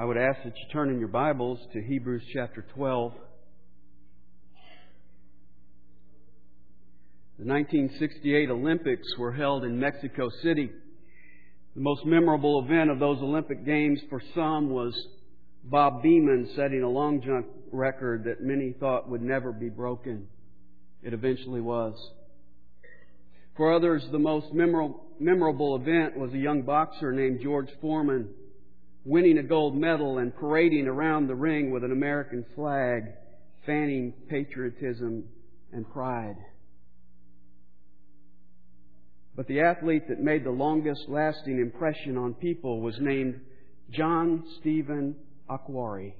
I would ask that you turn in your Bibles to Hebrews chapter 12. The 1968 Olympics were held in Mexico City. The most memorable event of those Olympic Games for some was Bob Beamon setting a long jump record that many thought would never be broken. It eventually was. For others, the most memorable event was a young boxer named George Foreman winning a gold medal and parading around the ring with an American flag, fanning patriotism and pride. But the athlete that made the longest lasting impression on people was named John Stephen Akhwari.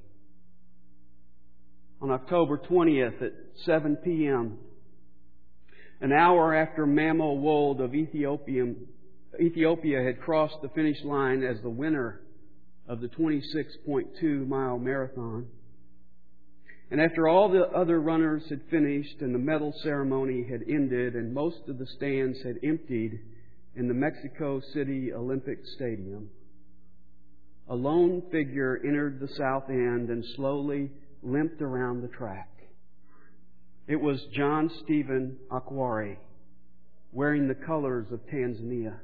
On October 20th at 7 p.m., an hour after Mamo Wolde of Ethiopia, Ethiopia had crossed the finish line as the winner of the 26.2 mile marathon. And after all the other runners had finished and the medal ceremony had ended and most of the stands had emptied in the Mexico City Olympic Stadium, a lone figure entered the south end and slowly limped around the track. It was John Stephen Akhwari, wearing the colors of Tanzania.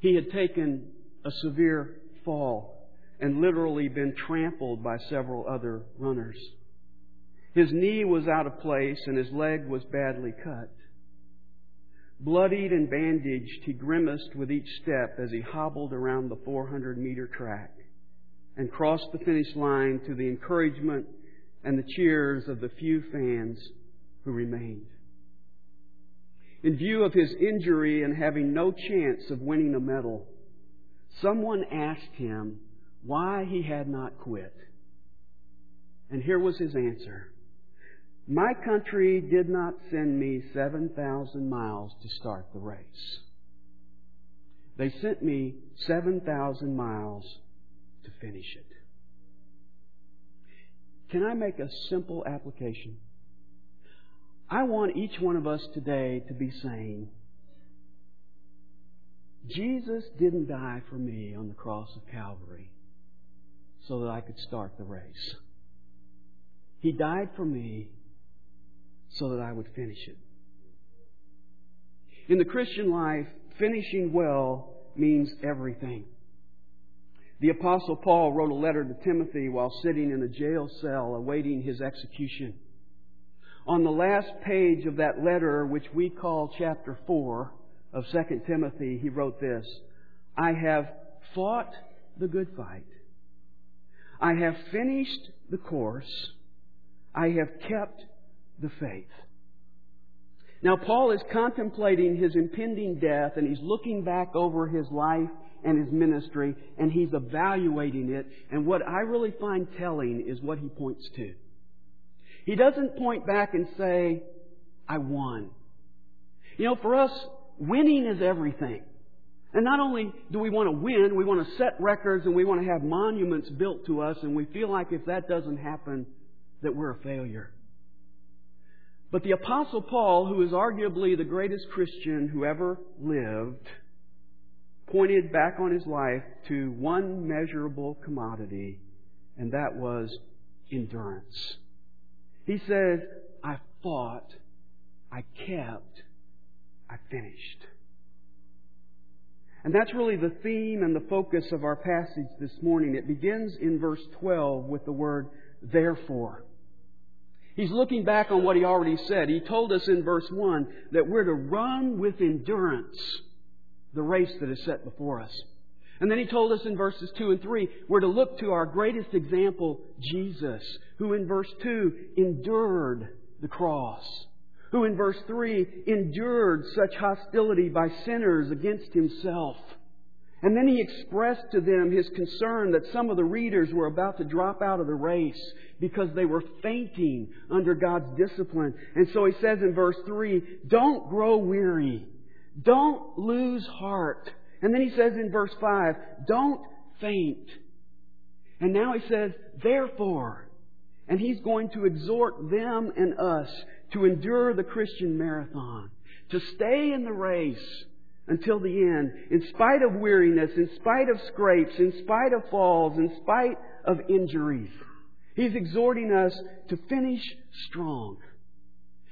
He had taken a severe fall and literally been trampled by several other runners. His knee was out of place and his leg was badly cut. Bloodied and bandaged, he grimaced with each step as he hobbled around the 400 meter track and crossed the finish line to the encouragement and the cheers of the few fans who remained. In view of his injury and having no chance of winning a medal, someone asked him why he had not quit. And here was his answer. My country did not send me 7,000 miles to start the race. They sent me 7,000 miles to finish it. Can I make a simple application? I want each one of us today to be saying, Jesus didn't die for me on the cross of Calvary so that I could start the race. He died for me so that I would finish it. In the Christian life, finishing well means everything. The Apostle Paul wrote a letter to Timothy while sitting in a jail cell awaiting his execution. On the last page of that letter, which we call chapter 4 of 2 Timothy, he wrote this I have fought the good fight. I have finished the course. I have kept the faith. Now, Paul is contemplating his impending death and he's looking back over his life and his ministry, and he's evaluating it. And what I really find telling is what he points to. He doesn't point back and say, I won. You know, for us, winning is everything. And not only do we want to win, we want to set records and we want to have monuments built to us, and we feel like if that doesn't happen, that we're a failure. But the Apostle Paul, who is arguably the greatest Christian who ever lived, pointed back on his life to one measurable commodity, and that was endurance. He says, I fought, I kept, I finished. And that's really the theme and the focus of our passage this morning. It begins in verse 12 with the word therefore. He's looking back on what he already said. He told us in verse 1 that we're to run with endurance the race that is set before us. And then he told us in verses 2 and 3, we're to look to our greatest example, Jesus, who in verse 2 endured the cross, who in verse 3 endured such hostility by sinners against himself. And then he expressed to them his concern that some of the readers were about to drop out of the race because they were fainting under God's discipline. And so he says in verse 3, don't grow weary. Don't lose heart. And then he says in verse 5, don't faint. And now he says, therefore. And he's going to exhort them and us to endure the Christian marathon, to stay in the race, until the end, in spite of weariness, in spite of scrapes, in spite of falls, in spite of injuries. He's exhorting us to finish strong.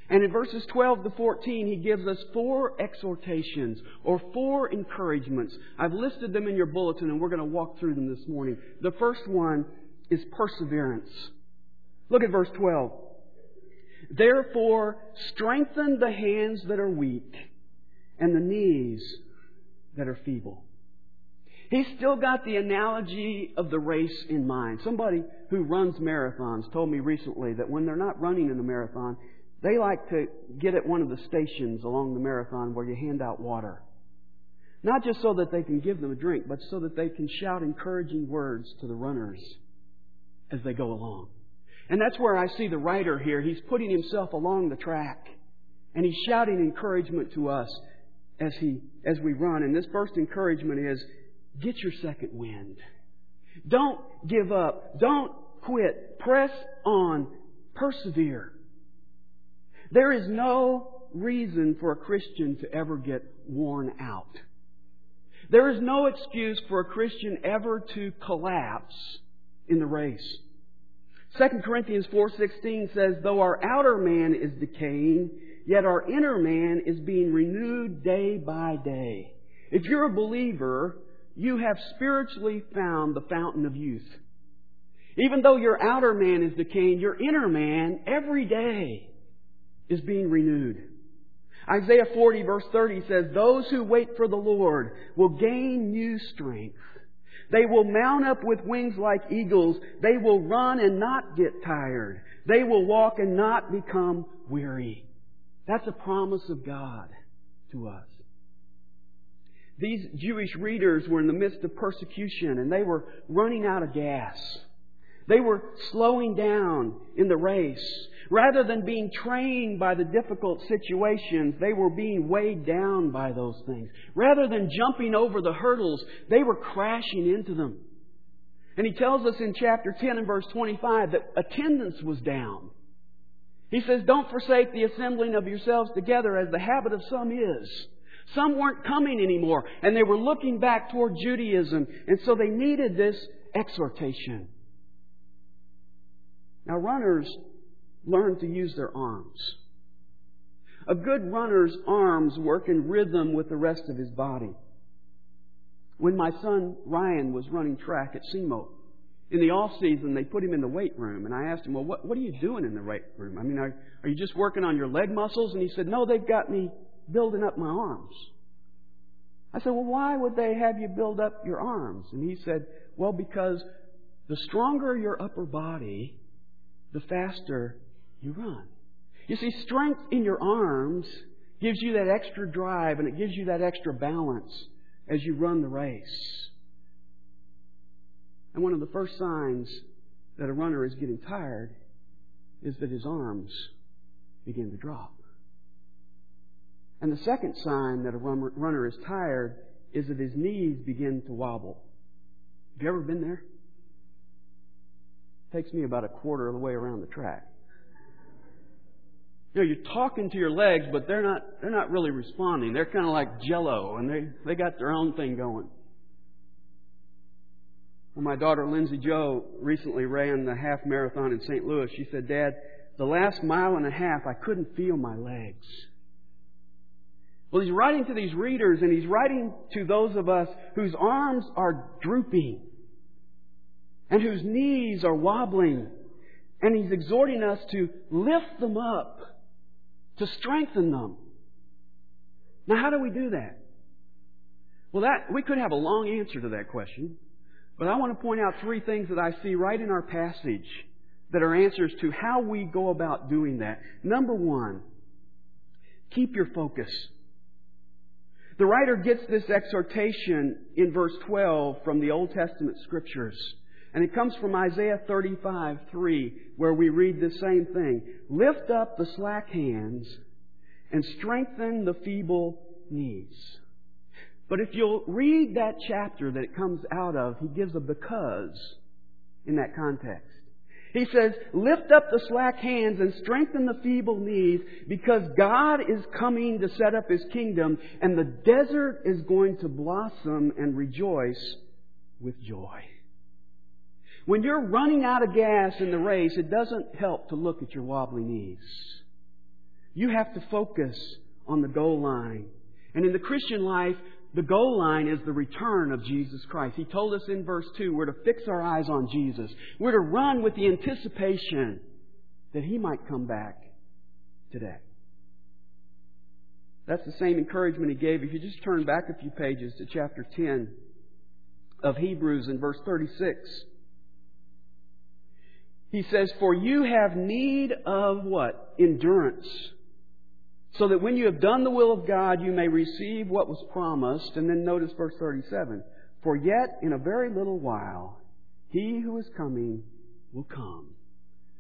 And in verses 12 to 14, he gives us four exhortations or four encouragements. I've listed them in your bulletin and we're going to walk through them this morning. The first one is perseverance. Look at verse 12. Therefore, strengthen the hands that are weak and the knees that are feeble. He's still got the analogy of the race in mind. Somebody who runs marathons told me recently that when they're not running in a marathon, they like to get at one of the stations along the marathon where you hand out water. Not just so that they can give them a drink, but so that they can shout encouraging words to the runners as they go along. And that's where I see the writer here. He's putting himself along the track and he's shouting encouragement to us as he as we run. And this first encouragement is get your second wind. Don't give up. Don't quit. Press on. Persevere. There is no reason for a Christian to ever get worn out. There is no excuse for a Christian ever to collapse in the race. 2 Corinthians 4:16 says, "Though our outer man is decaying, yet our inner man is being renewed day by day." If you're a believer, you have spiritually found the fountain of youth. Even though your outer man is decaying, your inner man every day is being renewed. Isaiah 40 verse 30 says, Those who wait for the Lord will gain new strength. They will mount up with wings like eagles. They will run and not get tired. They will walk and not become weary. That's a promise of God to us. These Jewish readers were in the midst of persecution and they were running out of gas. They were slowing down in the race. Rather than being trained by the difficult situations, they were being weighed down by those things. Rather than jumping over the hurdles, they were crashing into them. And he tells us in chapter 10 and verse 25 that attendance was down. He says, Don't forsake the assembling of yourselves together as the habit of some is. Some weren't coming anymore, and they were looking back toward Judaism, and so they needed this exhortation. Now, runners learn to use their arms. A good runner's arms work in rhythm with the rest of his body. When my son Ryan was running track at SEMO, in the off season they put him in the weight room, and I asked him, "Well, what, what are you doing in the weight room? I mean, are, are you just working on your leg muscles?" And he said, "No, they've got me building up my arms." I said, "Well, why would they have you build up your arms?" And he said, "Well, because the stronger your upper body, the faster you run. You see, strength in your arms gives you that extra drive and it gives you that extra balance as you run the race. And one of the first signs that a runner is getting tired is that his arms begin to drop. And the second sign that a runner is tired is that his knees begin to wobble. Have you ever been there? Takes me about a quarter of the way around the track. You know, you're talking to your legs, but they're not, they're not really responding. They're kind of like jello, and they, they got their own thing going. When my daughter Lindsay Joe recently ran the half marathon in St. Louis, she said, Dad, the last mile and a half, I couldn't feel my legs. Well, he's writing to these readers, and he's writing to those of us whose arms are drooping and whose knees are wobbling. And he's exhorting us to lift them up to strengthen them. Now, how do we do that? Well, that, we could have a long answer to that question, but I want to point out three things that I see right in our passage that are answers to how we go about doing that. Number one, keep your focus. The writer gets this exhortation in verse 12 from the Old Testament scriptures. And it comes from Isaiah 35, 3, where we read the same thing. Lift up the slack hands and strengthen the feeble knees. But if you'll read that chapter that it comes out of, he gives a because in that context. He says, lift up the slack hands and strengthen the feeble knees because God is coming to set up His kingdom and the desert is going to blossom and rejoice with joy. When you're running out of gas in the race, it doesn't help to look at your wobbly knees. You have to focus on the goal line. And in the Christian life, the goal line is the return of Jesus Christ. He told us in verse 2 we're to fix our eyes on Jesus. We're to run with the anticipation that He might come back today. That's the same encouragement He gave. If you just turn back a few pages to chapter 10 of Hebrews in verse 36, He says, For you have need of what? Endurance so that when you have done the will of God, you may receive what was promised. And then notice verse 37. For yet in a very little while, he who is coming will come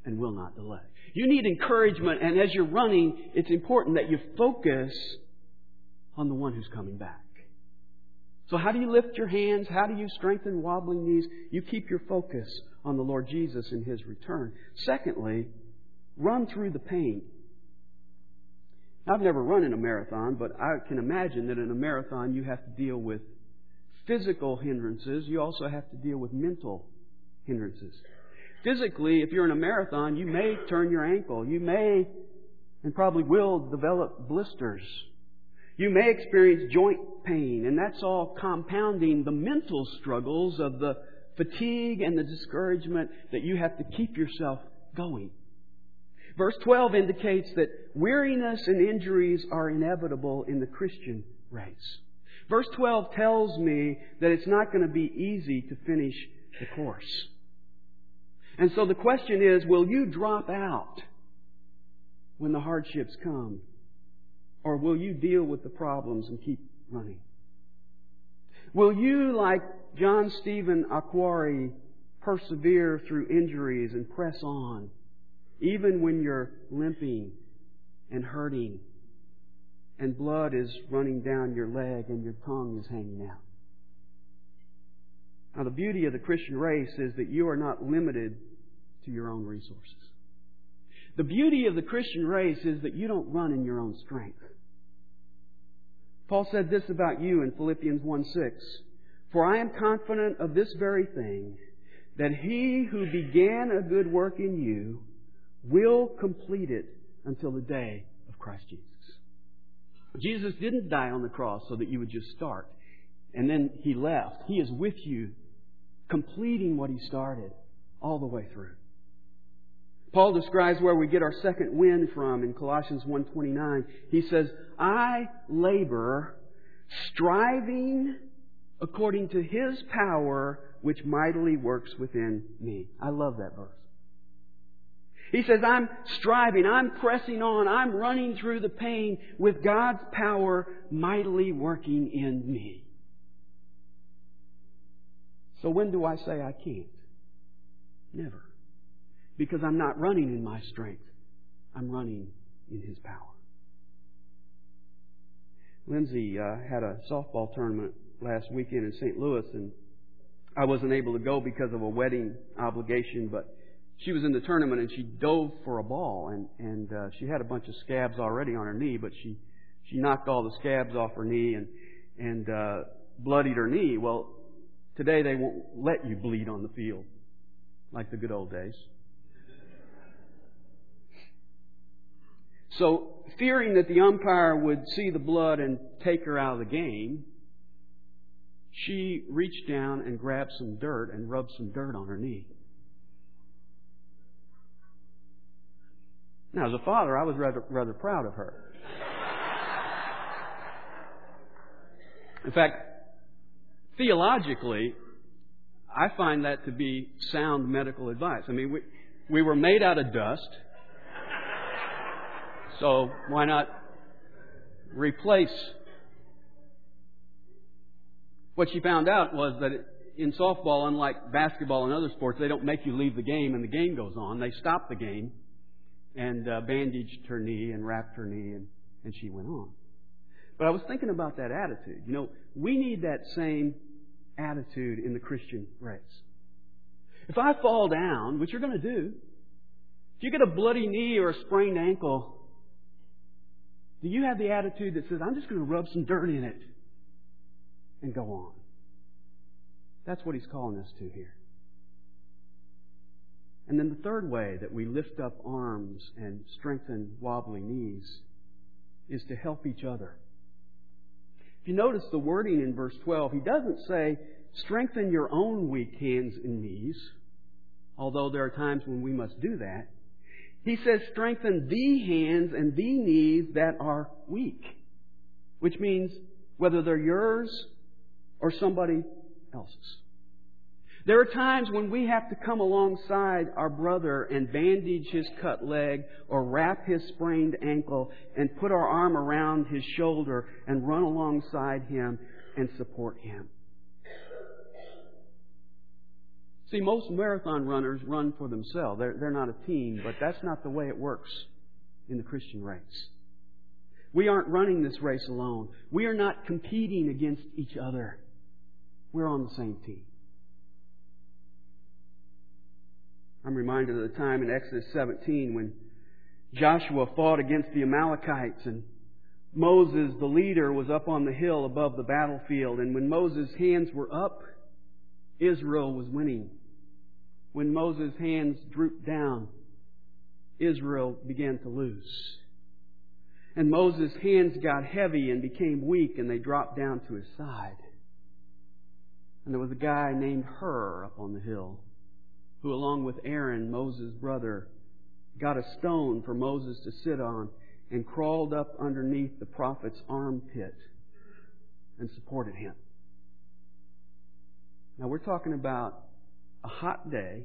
and will not delay. You need encouragement, and as you're running, it's important that you focus on the one who's coming back. So how do you lift your hands? How do you strengthen wobbling knees? You keep your focus on the Lord Jesus in His return. Secondly, run through the pain. I've never run in a marathon, but I can imagine that in a marathon you have to deal with physical hindrances. You also have to deal with mental hindrances. Physically, if you're in a marathon, you may turn your ankle. You may and probably will develop blisters. You may experience joint pain, and that's all compounding the mental struggles of the fatigue and the discouragement that you have to keep yourself going. Verse 12 indicates that weariness and injuries are inevitable in the Christian race. Verse 12 tells me that it's not going to be easy to finish the course. And so the question is, will you drop out when the hardships come? Or will you deal with the problems and keep running? Will you, like John Stephen Akhwari persevere through injuries and press on? Even when you're limping and hurting and blood is running down your leg and your tongue is hanging out. Now, the beauty of the Christian race is that you are not limited to your own resources. The beauty of the Christian race is that you don't run in your own strength. Paul said this about you in Philippians 1 6. For I am confident of this very thing, that he who began a good work in you will complete it until the day of Christ Jesus. Jesus didn't die on the cross so that you would just start and then He left. He is with you, completing what He started all the way through. Paul describes where we get our second wind from in Colossians 1.29. He says, I labor, striving according to His power which mightily works within me. I love that verse. He says, I'm striving, I'm pressing on, I'm running through the pain with God's power mightily working in me. So when do I say I can't? Never. Because I'm not running in my strength. I'm running in His power. Lindsay uh, had a softball tournament last weekend in St. Louis, and I wasn't able to go because of a wedding obligation, but she was in the tournament and she dove for a ball and and uh, she had a bunch of scabs already on her knee, but she she knocked all the scabs off her knee and and uh, bloodied her knee. Well, today they won't let you bleed on the field like the good old days. So, fearing that the umpire would see the blood and take her out of the game, she reached down and grabbed some dirt and rubbed some dirt on her knee. Now, as a father, I was rather, rather proud of her. In fact, theologically, I find that to be sound medical advice. I mean, we, we were made out of dust, so why not replace? What she found out was that in softball, unlike basketball and other sports, they don't make you leave the game and the game goes on. They stop the game and uh, bandaged her knee and wrapped her knee, and, and she went on. But I was thinking about that attitude. You know, we need that same attitude in the Christian race. If I fall down, which you're going to do, if you get a bloody knee or a sprained ankle, do you have the attitude that says, I'm just going to rub some dirt in it and go on? That's what he's calling us to here. And then the third way that we lift up arms and strengthen wobbly knees is to help each other. If you notice the wording in verse 12, he doesn't say, strengthen your own weak hands and knees, although there are times when we must do that. He says, strengthen the hands and the knees that are weak, which means whether they're yours or somebody else's. There are times when we have to come alongside our brother and bandage his cut leg or wrap his sprained ankle and put our arm around his shoulder and run alongside him and support him. See, most marathon runners run for themselves. They're, they're not a team, but that's not the way it works in the Christian race. We aren't running this race alone. We are not competing against each other. We're on the same team. I'm reminded of the time in Exodus 17 when Joshua fought against the Amalekites and Moses, the leader, was up on the hill above the battlefield. And when Moses' hands were up, Israel was winning. When Moses' hands drooped down, Israel began to lose. And Moses' hands got heavy and became weak and they dropped down to his side. And there was a guy named Hur up on the hill who, along with Aaron, Moses' brother, got a stone for Moses to sit on and crawled up underneath the prophet's armpit and supported him. Now we're talking about a hot day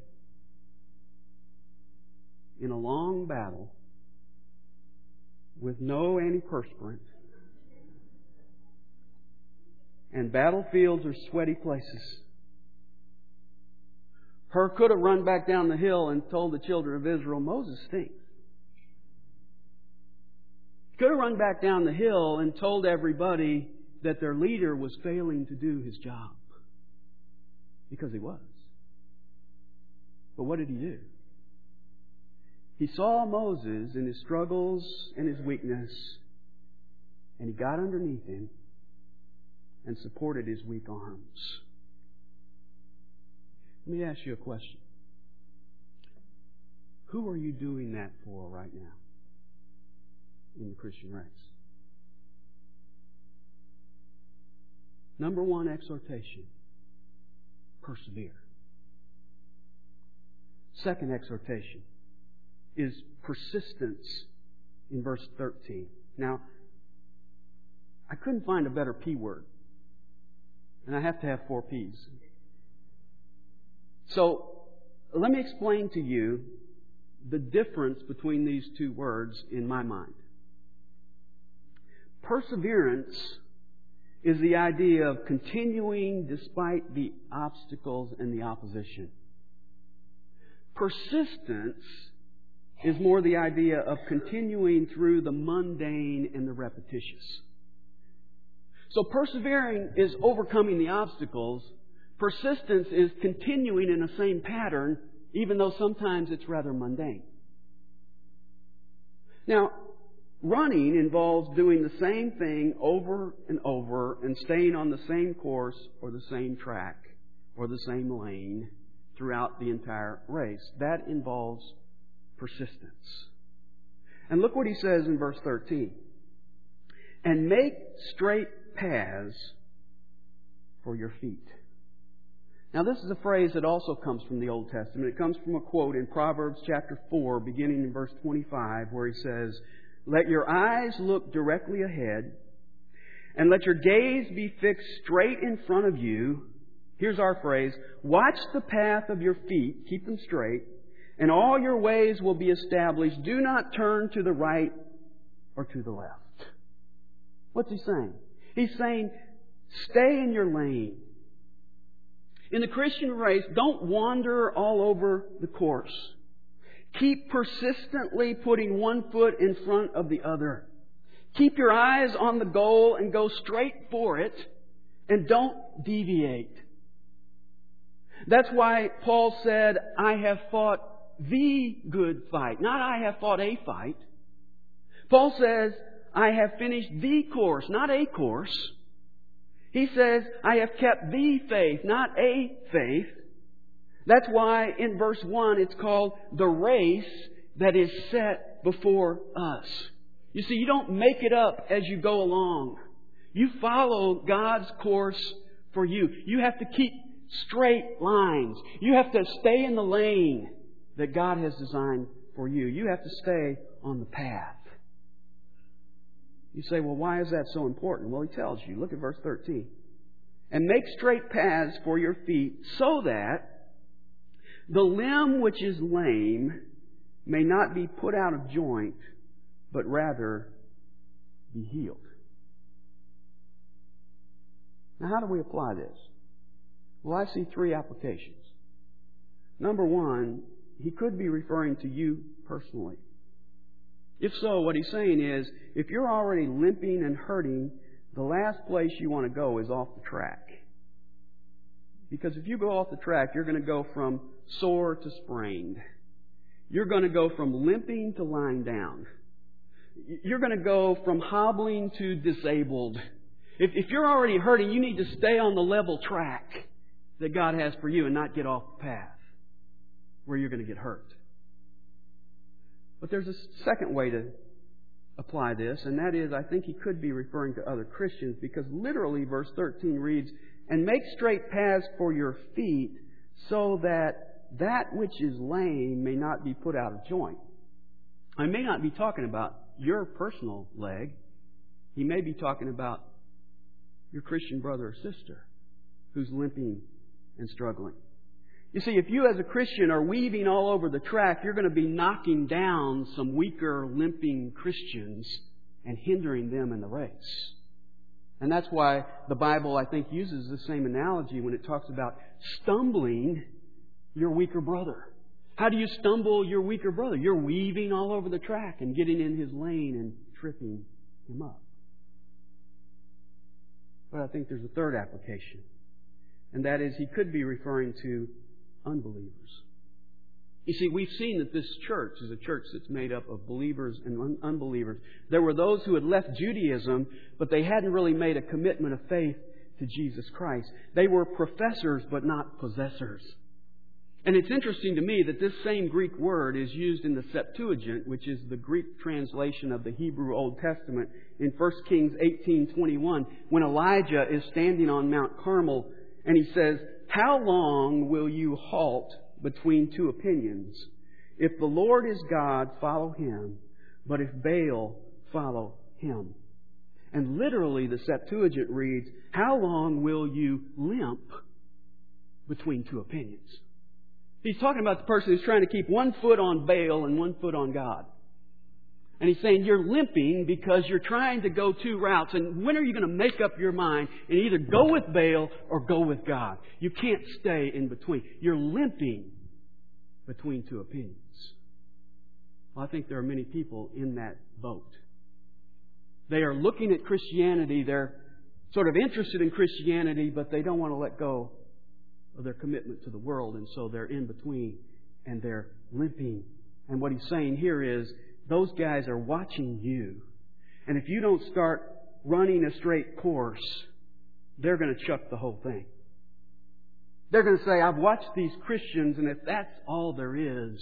in a long battle with no antiperspirant and battlefields are sweaty places. Hur could have run back down the hill and told the children of Israel, Moses stinks. Could have run back down the hill and told everybody that their leader was failing to do his job. Because he was. But what did he do? He saw Moses in his struggles and his weakness, and he got underneath him and supported his weak arms. Let me ask you a question. Who are you doing that for right now in the Christian race? Number one exhortation persevere. Second exhortation is persistence in verse 13. Now, I couldn't find a better P word. And I have to have four P's. So, let me explain to you the difference between these two words in my mind. Perseverance is the idea of continuing despite the obstacles and the opposition. Persistence is more the idea of continuing through the mundane and the repetitious. So persevering is overcoming the obstacles. Persistence is continuing in the same pattern, even though sometimes it's rather mundane. Now, running involves doing the same thing over and over and staying on the same course or the same track or the same lane throughout the entire race. That involves persistence. And look what he says in verse 13. And make straight paths for your feet. Now this is a phrase that also comes from the Old Testament. It comes from a quote in Proverbs chapter 4, beginning in verse 25, where he says, Let your eyes look directly ahead, and let your gaze be fixed straight in front of you. Here's our phrase, watch the path of your feet, keep them straight, and all your ways will be established. Do not turn to the right or to the left. What's he saying? He's saying, stay in your lane. In the Christian race, don't wander all over the course. Keep persistently putting one foot in front of the other. Keep your eyes on the goal and go straight for it and don't deviate. That's why Paul said, I have fought the good fight. Not I have fought a fight. Paul says, I have finished the course, not a course. He says, I have kept the faith, not a faith. That's why in verse 1 it's called the race that is set before us. You see, you don't make it up as you go along. You follow God's course for you. You have to keep straight lines. You have to stay in the lane that God has designed for you. You have to stay on the path. You say, well, why is that so important? Well, he tells you. Look at verse 13. And make straight paths for your feet so that the limb which is lame may not be put out of joint, but rather be healed. Now, how do we apply this? Well, I see three applications. Number one, he could be referring to you personally. If so, what he's saying is, if you're already limping and hurting, the last place you want to go is off the track. Because if you go off the track, you're going to go from sore to sprained. You're going to go from limping to lying down. You're going to go from hobbling to disabled. If, if you're already hurting, you need to stay on the level track that God has for you and not get off the path where you're going to get hurt. But there's a second way to apply this, and that is I think he could be referring to other Christians because literally verse 13 reads, And make straight paths for your feet so that that which is lame may not be put out of joint. I may not be talking about your personal leg. He may be talking about your Christian brother or sister who's limping and struggling. You see, if you as a Christian are weaving all over the track, you're going to be knocking down some weaker, limping Christians and hindering them in the race. And that's why the Bible, I think, uses the same analogy when it talks about stumbling your weaker brother. How do you stumble your weaker brother? You're weaving all over the track and getting in his lane and tripping him up. But I think there's a third application. And that is, he could be referring to unbelievers. You see, we've seen that this church is a church that's made up of believers and un- unbelievers. There were those who had left Judaism, but they hadn't really made a commitment of faith to Jesus Christ. They were professors, but not possessors. And it's interesting to me that this same Greek word is used in the Septuagint, which is the Greek translation of the Hebrew Old Testament in 1 Kings 18:21, when Elijah is standing on Mount Carmel and he says, how long will you halt between two opinions? If the Lord is God, follow him, but if Baal, follow him. And literally, the Septuagint reads, How long will you limp between two opinions? He's talking about the person who's trying to keep one foot on Baal and one foot on God. And he's saying you're limping because you're trying to go two routes. And when are you going to make up your mind and either go with Baal or go with God? You can't stay in between. You're limping between two opinions. Well, I think there are many people in that boat. They are looking at Christianity. They're sort of interested in Christianity, but they don't want to let go of their commitment to the world. And so they're in between and they're limping. And what he's saying here is those guys are watching you. And if you don't start running a straight course, they're going to chuck the whole thing. They're going to say, I've watched these Christians, and if that's all there is,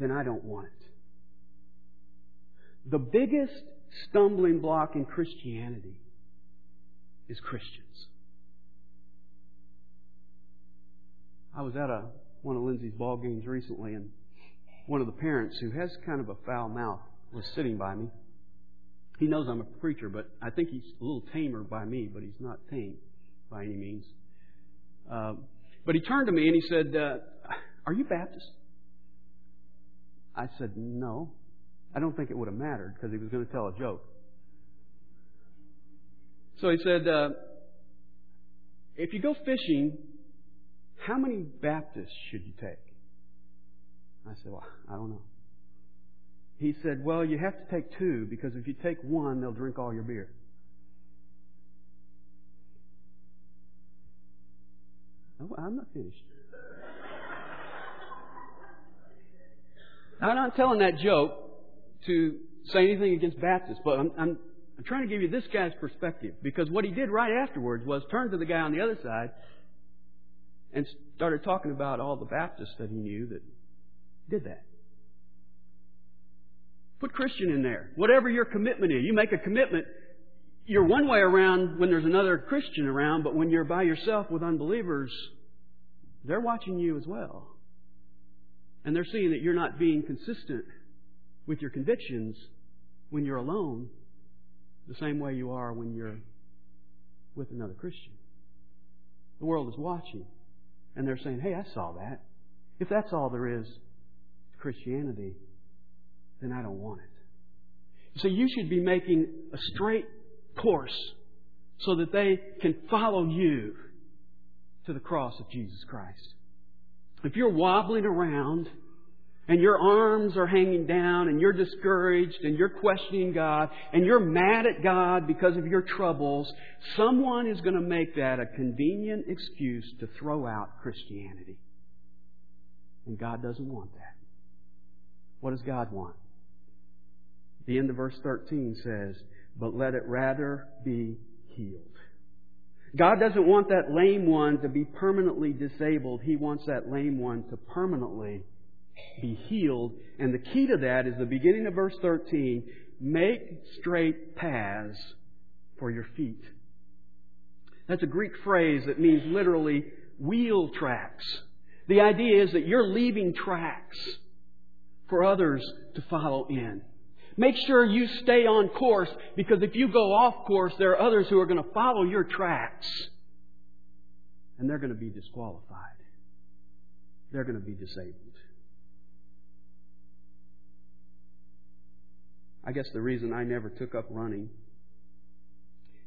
then I don't want it. The biggest stumbling block in Christianity is Christians. I was at a, one of Lindsay's ball games recently, and one of the parents who has kind of a foul mouth was sitting by me. He knows I'm a preacher, but I think he's a little tamer by me, but he's not tame by any means. Uh, but he turned to me and he said, uh, Are you Baptist? I said, No. I don't think it would have mattered because he was going to tell a joke. So he said, uh, If you go fishing, how many Baptists should you take? I said, Well, I don't know. He said, Well, you have to take two because if you take one, they'll drink all your beer. Oh, I'm not finished. I'm not telling that joke to say anything against Baptists, but I'm, I'm, I'm trying to give you this guy's perspective because what he did right afterwards was turn to the guy on the other side and started talking about all the Baptists that he knew that did that. Put Christian in there. Whatever your commitment is. You make a commitment, you're one way around when there's another Christian around, but when you're by yourself with unbelievers, they're watching you as well. And they're seeing that you're not being consistent with your convictions when you're alone the same way you are when you're with another Christian. The world is watching. And they're saying, hey, I saw that. If that's all there is Christianity, then I don't want it. So you should be making a straight course so that they can follow you to the cross of Jesus Christ. If you're wobbling around and your arms are hanging down and you're discouraged and you're questioning God and you're mad at God because of your troubles, someone is going to make that a convenient excuse to throw out Christianity. And God doesn't want that. What does God want? The end of verse 13 says, But let it rather be healed. God doesn't want that lame one to be permanently disabled. He wants that lame one to permanently be healed. And the key to that is the beginning of verse 13 make straight paths for your feet. That's a Greek phrase that means literally wheel tracks. The idea is that you're leaving tracks for others to follow in. Make sure you stay on course because if you go off course, there are others who are going to follow your tracks and they're going to be disqualified. They're going to be disabled. I guess the reason I never took up running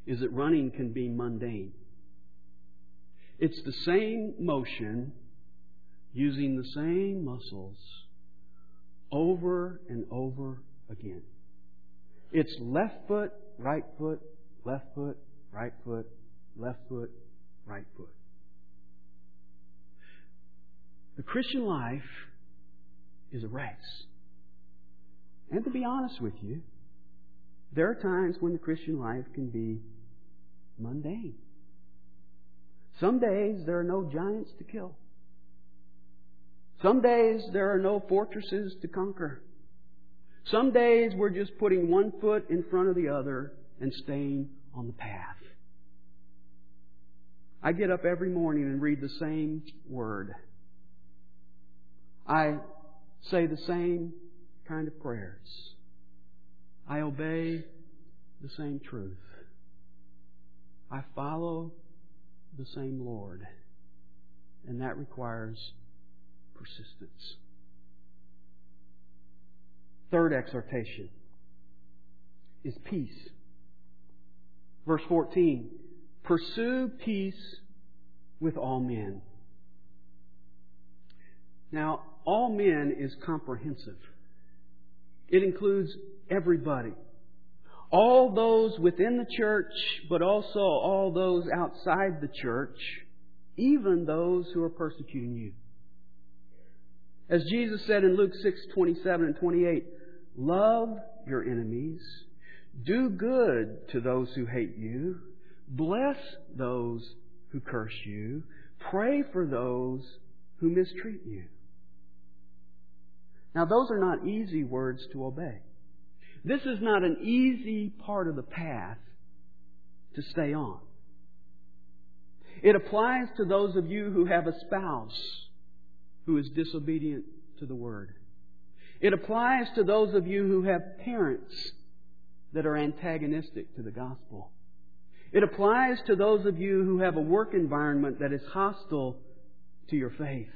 is that running can be mundane. It's the same motion using the same muscles over and over again. It's left foot, right foot, left foot, right foot, left foot, right foot. The Christian life is a race. And to be honest with you, there are times when the Christian life can be mundane. Some days there are no giants to kill. Some days there are no fortresses to conquer. Some days we're just putting one foot in front of the other and staying on the path. I get up every morning and read the same word. I say the same kind of prayers. I obey the same truth. I follow the same Lord. And that requires persistence. Third exhortation is peace. Verse 14 Pursue peace with all men. Now, all men is comprehensive. It includes everybody. All those within the church, but also all those outside the church, even those who are persecuting you. As Jesus said in Luke 6, 27 and 28, love your enemies, do good to those who hate you, bless those who curse you, pray for those who mistreat you. Now, those are not easy words to obey. This is not an easy part of the path to stay on. It applies to those of you who have a spouse who is disobedient to the Word. It applies to those of you who have parents that are antagonistic to the gospel. It applies to those of you who have a work environment that is hostile to your faith.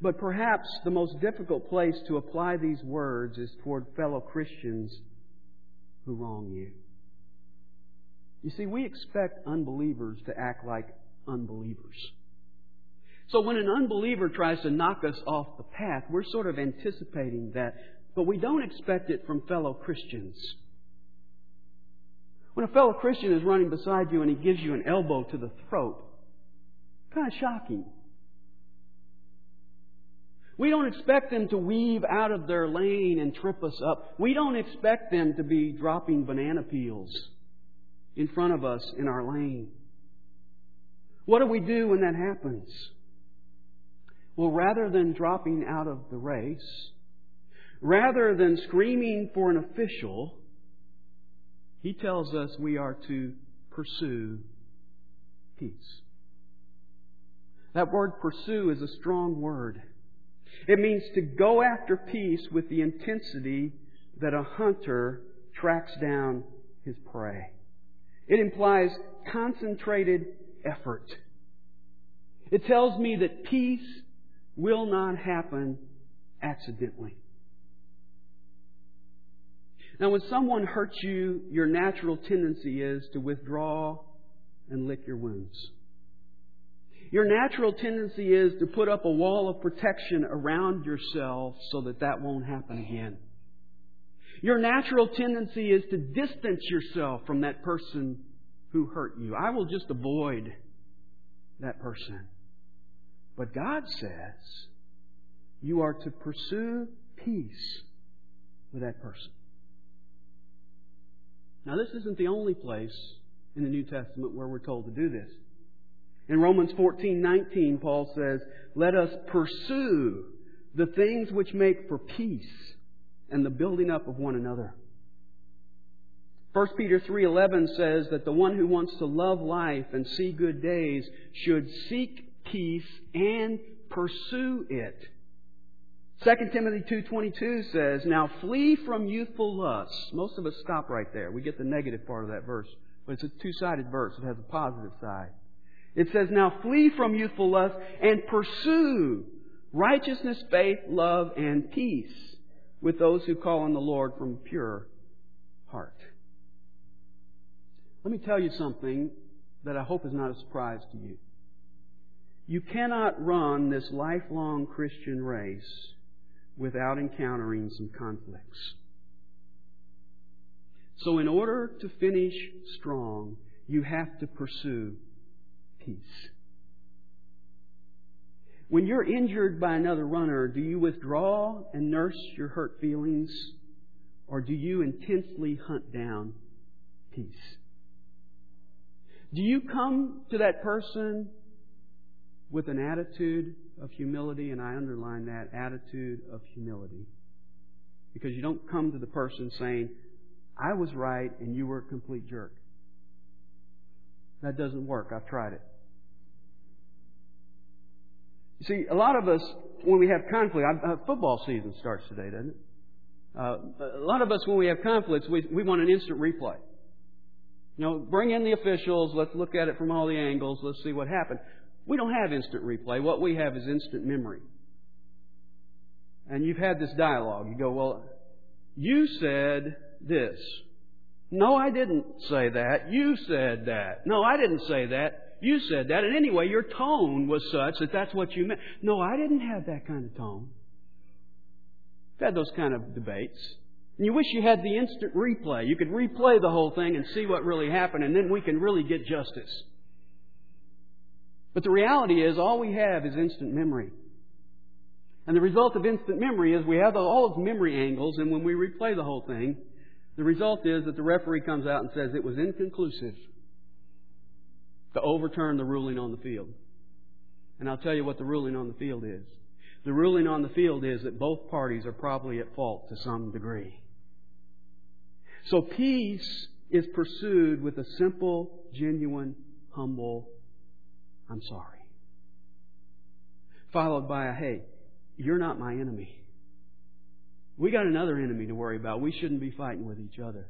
But perhaps the most difficult place to apply these words is toward fellow Christians who wrong you. You see, we expect unbelievers to act like unbelievers. So when an unbeliever tries to knock us off the path, we're sort of anticipating that, but we don't expect it from fellow Christians. When a fellow Christian is running beside you and he gives you an elbow to the throat, kind of shocking. We don't expect them to weave out of their lane and trip us up. We don't expect them to be dropping banana peels in front of us in our lane. What do we do when that happens? Well, rather than dropping out of the race, rather than screaming for an official, he tells us we are to pursue peace. That word pursue is a strong word. It means to go after peace with the intensity that a hunter tracks down his prey. It implies concentrated effort. It tells me that peace will not happen accidentally. Now, when someone hurts you, your natural tendency is to withdraw and lick your wounds. Your natural tendency is to put up a wall of protection around yourself so that that won't happen again. Your natural tendency is to distance yourself from that person who hurt you. I will just avoid that person. But God says you are to pursue peace with that person. Now, this isn't the only place in the New Testament where we're told to do this. In Romans 14:19, Paul says, "Let us pursue the things which make for peace and the building up of one another." 1 Peter 3:11 says that the one who wants to love life and see good days should seek peace and pursue it. 2 Timothy 2:22 says, "Now flee from youthful lusts." Most of us stop right there. We get the negative part of that verse, but it's a two-sided verse. It has a positive side. It says, Now flee from youthful lusts and pursue righteousness, faith, love, and peace with those who call on the Lord from a pure heart. Let me tell you something that I hope is not a surprise to you. You cannot run this lifelong Christian race without encountering some conflicts. So in order to finish strong, you have to pursue peace. When you're injured by another runner, do you withdraw and nurse your hurt feelings, or do you intensely hunt down peace? Do you come to that person with an attitude of humility, and I underline that attitude of humility? Because you don't come to the person saying, I was right and you were a complete jerk. That doesn't work. I've tried it. You see, a lot of us, when we have conflict, uh, football season starts today, doesn't it? Uh, a lot of us, when we have conflicts, we, we want an instant replay. You know, bring in the officials, let's look at it from all the angles, let's see what happened. We don't have instant replay. What we have is instant memory. And you've had this dialogue. You go, well, you said this. No, I didn't say that. You said that. No, I didn't say that. You said that. And anyway, your tone was such that that's what you meant. No, I didn't have that kind of tone. I've had those kind of debates. And you wish you had the instant replay. You could replay the whole thing and see what really happened, and then we can really get justice. But the reality is, all we have is instant memory. And the result of instant memory is we have all those memory angles, and when we replay the whole thing, the result is that the referee comes out and says it was inconclusive to overturn the ruling on the field. And I'll tell you what the ruling on the field is. The ruling on the field is that both parties are probably at fault to some degree. So peace is pursued with a simple, genuine, humble, I'm sorry. Followed by a, hey, you're not my enemy. We got another enemy to worry about. We shouldn't be fighting with each other.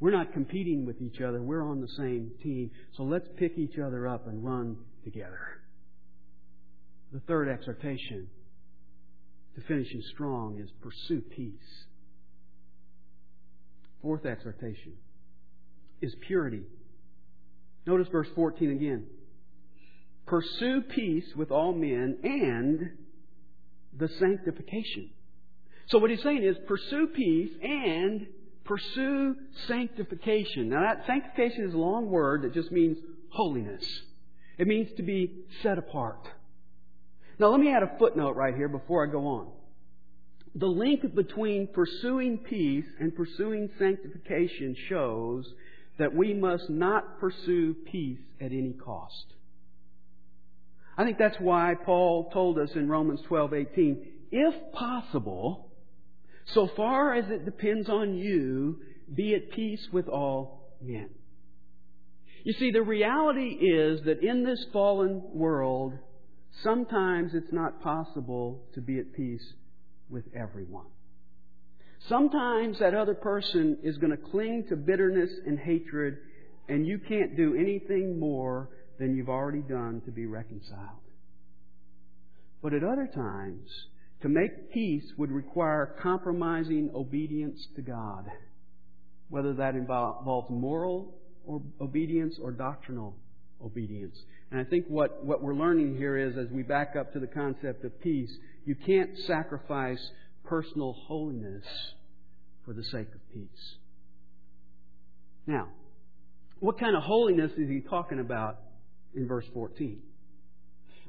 We're not competing with each other. We're on the same team. So let's pick each other up and run together. The third exhortation to finishing strong is pursue peace. Fourth exhortation is purity. Notice verse 14 again. Pursue peace with all men and the sanctification. So what he's saying is pursue peace and Pursue sanctification. Now that sanctification is a long word that just means holiness. It means to be set apart. Now let me add a footnote right here before I go on. The link between pursuing peace and pursuing sanctification shows that we must not pursue peace at any cost. I think that's why Paul told us in Romans 12:18, if possible, so far as it depends on you, be at peace with all men. You see, the reality is that in this fallen world, sometimes it's not possible to be at peace with everyone. Sometimes that other person is going to cling to bitterness and hatred, and you can't do anything more than you've already done to be reconciled. But at other times, to make peace would require compromising obedience to God, whether that involves moral or obedience or doctrinal obedience. And I think what, what we're learning here is as we back up to the concept of peace, you can't sacrifice personal holiness for the sake of peace. Now, what kind of holiness is he talking about in verse 14?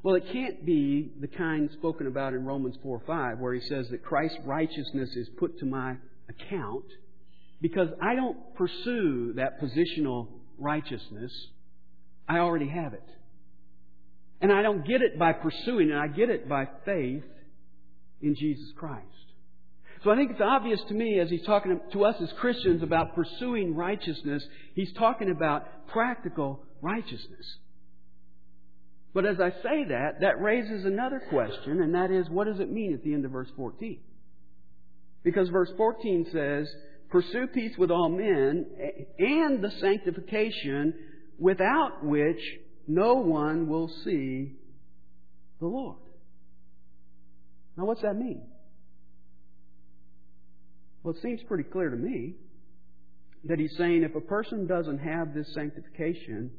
Well, it can't be the kind spoken about in Romans 4 5, where he says that Christ's righteousness is put to my account because I don't pursue that positional righteousness. I already have it. And I don't get it by pursuing it, I get it by faith in Jesus Christ. So I think it's obvious to me as he's talking to us as Christians about pursuing righteousness, he's talking about practical righteousness. But as I say that, that raises another question, and that is, what does it mean at the end of verse 14? Because verse 14 says, Pursue peace with all men and the sanctification without which no one will see the Lord. Now, what's that mean? Well, it seems pretty clear to me that he's saying if a person doesn't have this sanctification,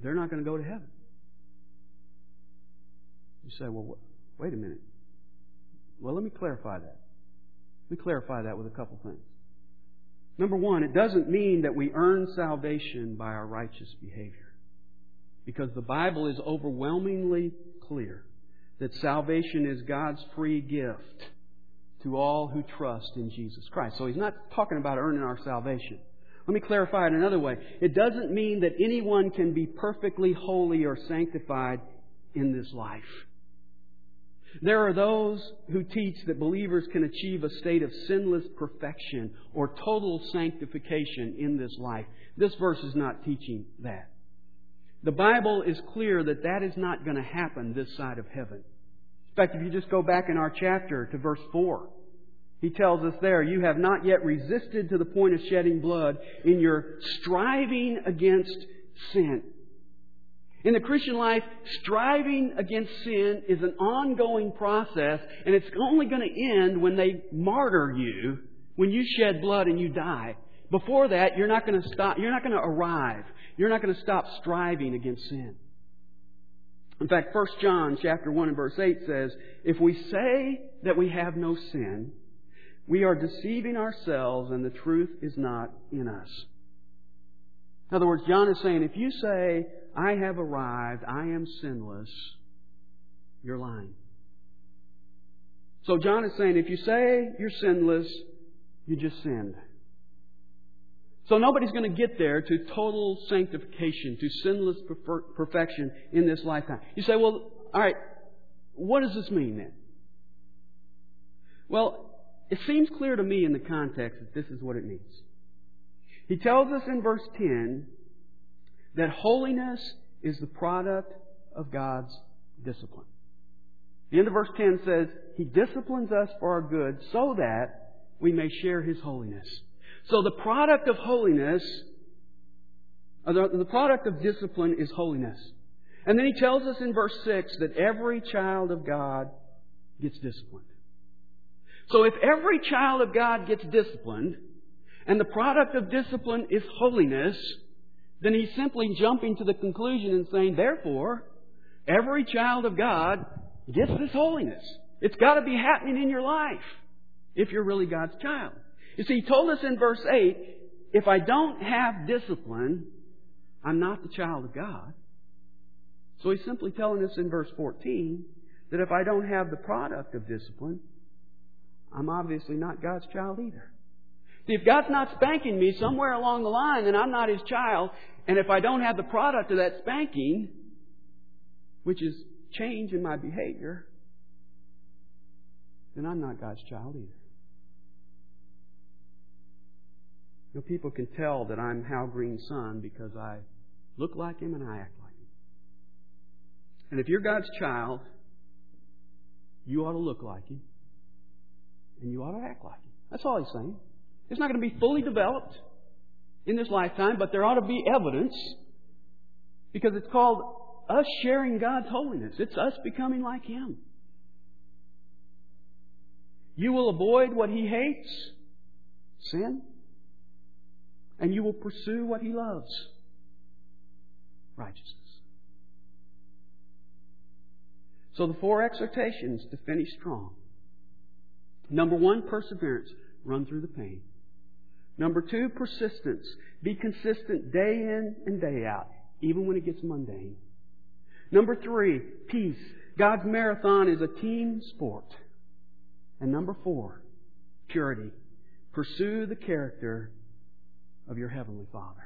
they're not going to go to heaven. You say, well, wait a minute. Well, let me clarify that. Let me clarify that with a couple things. Number one, it doesn't mean that we earn salvation by our righteous behavior. Because the Bible is overwhelmingly clear that salvation is God's free gift to all who trust in Jesus Christ. So he's not talking about earning our salvation. Let me clarify it another way. It doesn't mean that anyone can be perfectly holy or sanctified in this life. There are those who teach that believers can achieve a state of sinless perfection or total sanctification in this life. This verse is not teaching that. The Bible is clear that that is not going to happen this side of heaven. In fact, if you just go back in our chapter to verse 4, he tells us there, you have not yet resisted to the point of shedding blood in your striving against sin. In the Christian life, striving against sin is an ongoing process, and it's only going to end when they martyr you, when you shed blood and you die. Before that, you're not going to stop, you're not going to arrive. You're not going to stop striving against sin. In fact, 1 John chapter 1 and verse 8 says, If we say that we have no sin, we are deceiving ourselves and the truth is not in us. In other words, John is saying, if you say, I have arrived, I am sinless, you're lying. So John is saying, if you say you're sinless, you just sinned. So nobody's going to get there to total sanctification, to sinless perfection in this lifetime. You say, well, alright, what does this mean then? Well, it seems clear to me in the context that this is what it means. He tells us in verse 10 that holiness is the product of God's discipline. The end of verse 10 says, He disciplines us for our good so that we may share His holiness. So the product of holiness, uh, the product of discipline is holiness. And then he tells us in verse 6 that every child of God gets disciplined. So if every child of God gets disciplined, and the product of discipline is holiness, then he's simply jumping to the conclusion and saying, therefore, every child of God gets this holiness. It's got to be happening in your life if you're really God's child. You see, he told us in verse 8, if I don't have discipline, I'm not the child of God. So he's simply telling us in verse 14 that if I don't have the product of discipline, I'm obviously not God's child either. If God's not spanking me somewhere along the line, then I'm not His child. And if I don't have the product of that spanking, which is change in my behavior, then I'm not God's child either. You know, people can tell that I'm Hal Green's son because I look like him and I act like him. And if you're God's child, you ought to look like him and you ought to act like him. That's all he's saying. It's not going to be fully developed in this lifetime, but there ought to be evidence because it's called us sharing God's holiness. It's us becoming like Him. You will avoid what He hates, sin, and you will pursue what He loves, righteousness. So the four exhortations to finish strong. Number one, perseverance. Run through the pain. Number two, persistence. Be consistent day in and day out, even when it gets mundane. Number three, peace. God's marathon is a team sport. And number four, purity. Pursue the character of your Heavenly Father.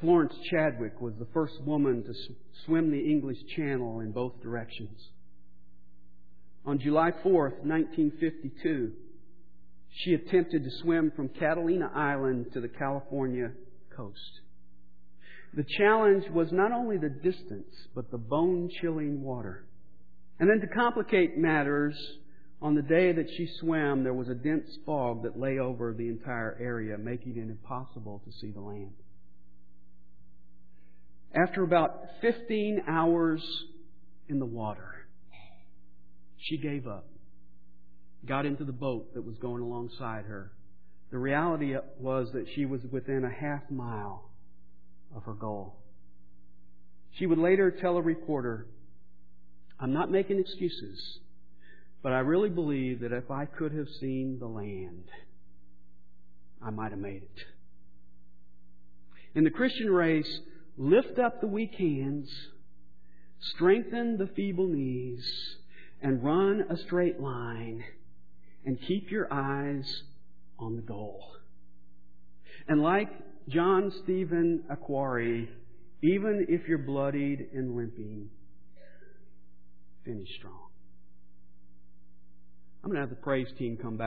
Florence Chadwick was the first woman to swim the English Channel in both directions. On July 4th, 1952, she attempted to swim from Catalina Island to the California coast. The challenge was not only the distance, but the bone chilling water. And then to complicate matters, on the day that she swam, there was a dense fog that lay over the entire area, making it impossible to see the land. After about 15 hours in the water, she gave up, got into the boat that was going alongside her. The reality was that she was within a half mile of her goal. She would later tell a reporter, I'm not making excuses, but I really believe that if I could have seen the land, I might have made it. In the Christian race, lift up the weak hands, strengthen the feeble knees, and run a straight line and keep your eyes on the goal. And like John Stephen Akhwari, even if you're bloodied and limping, finish strong. I'm going to have the praise team come back.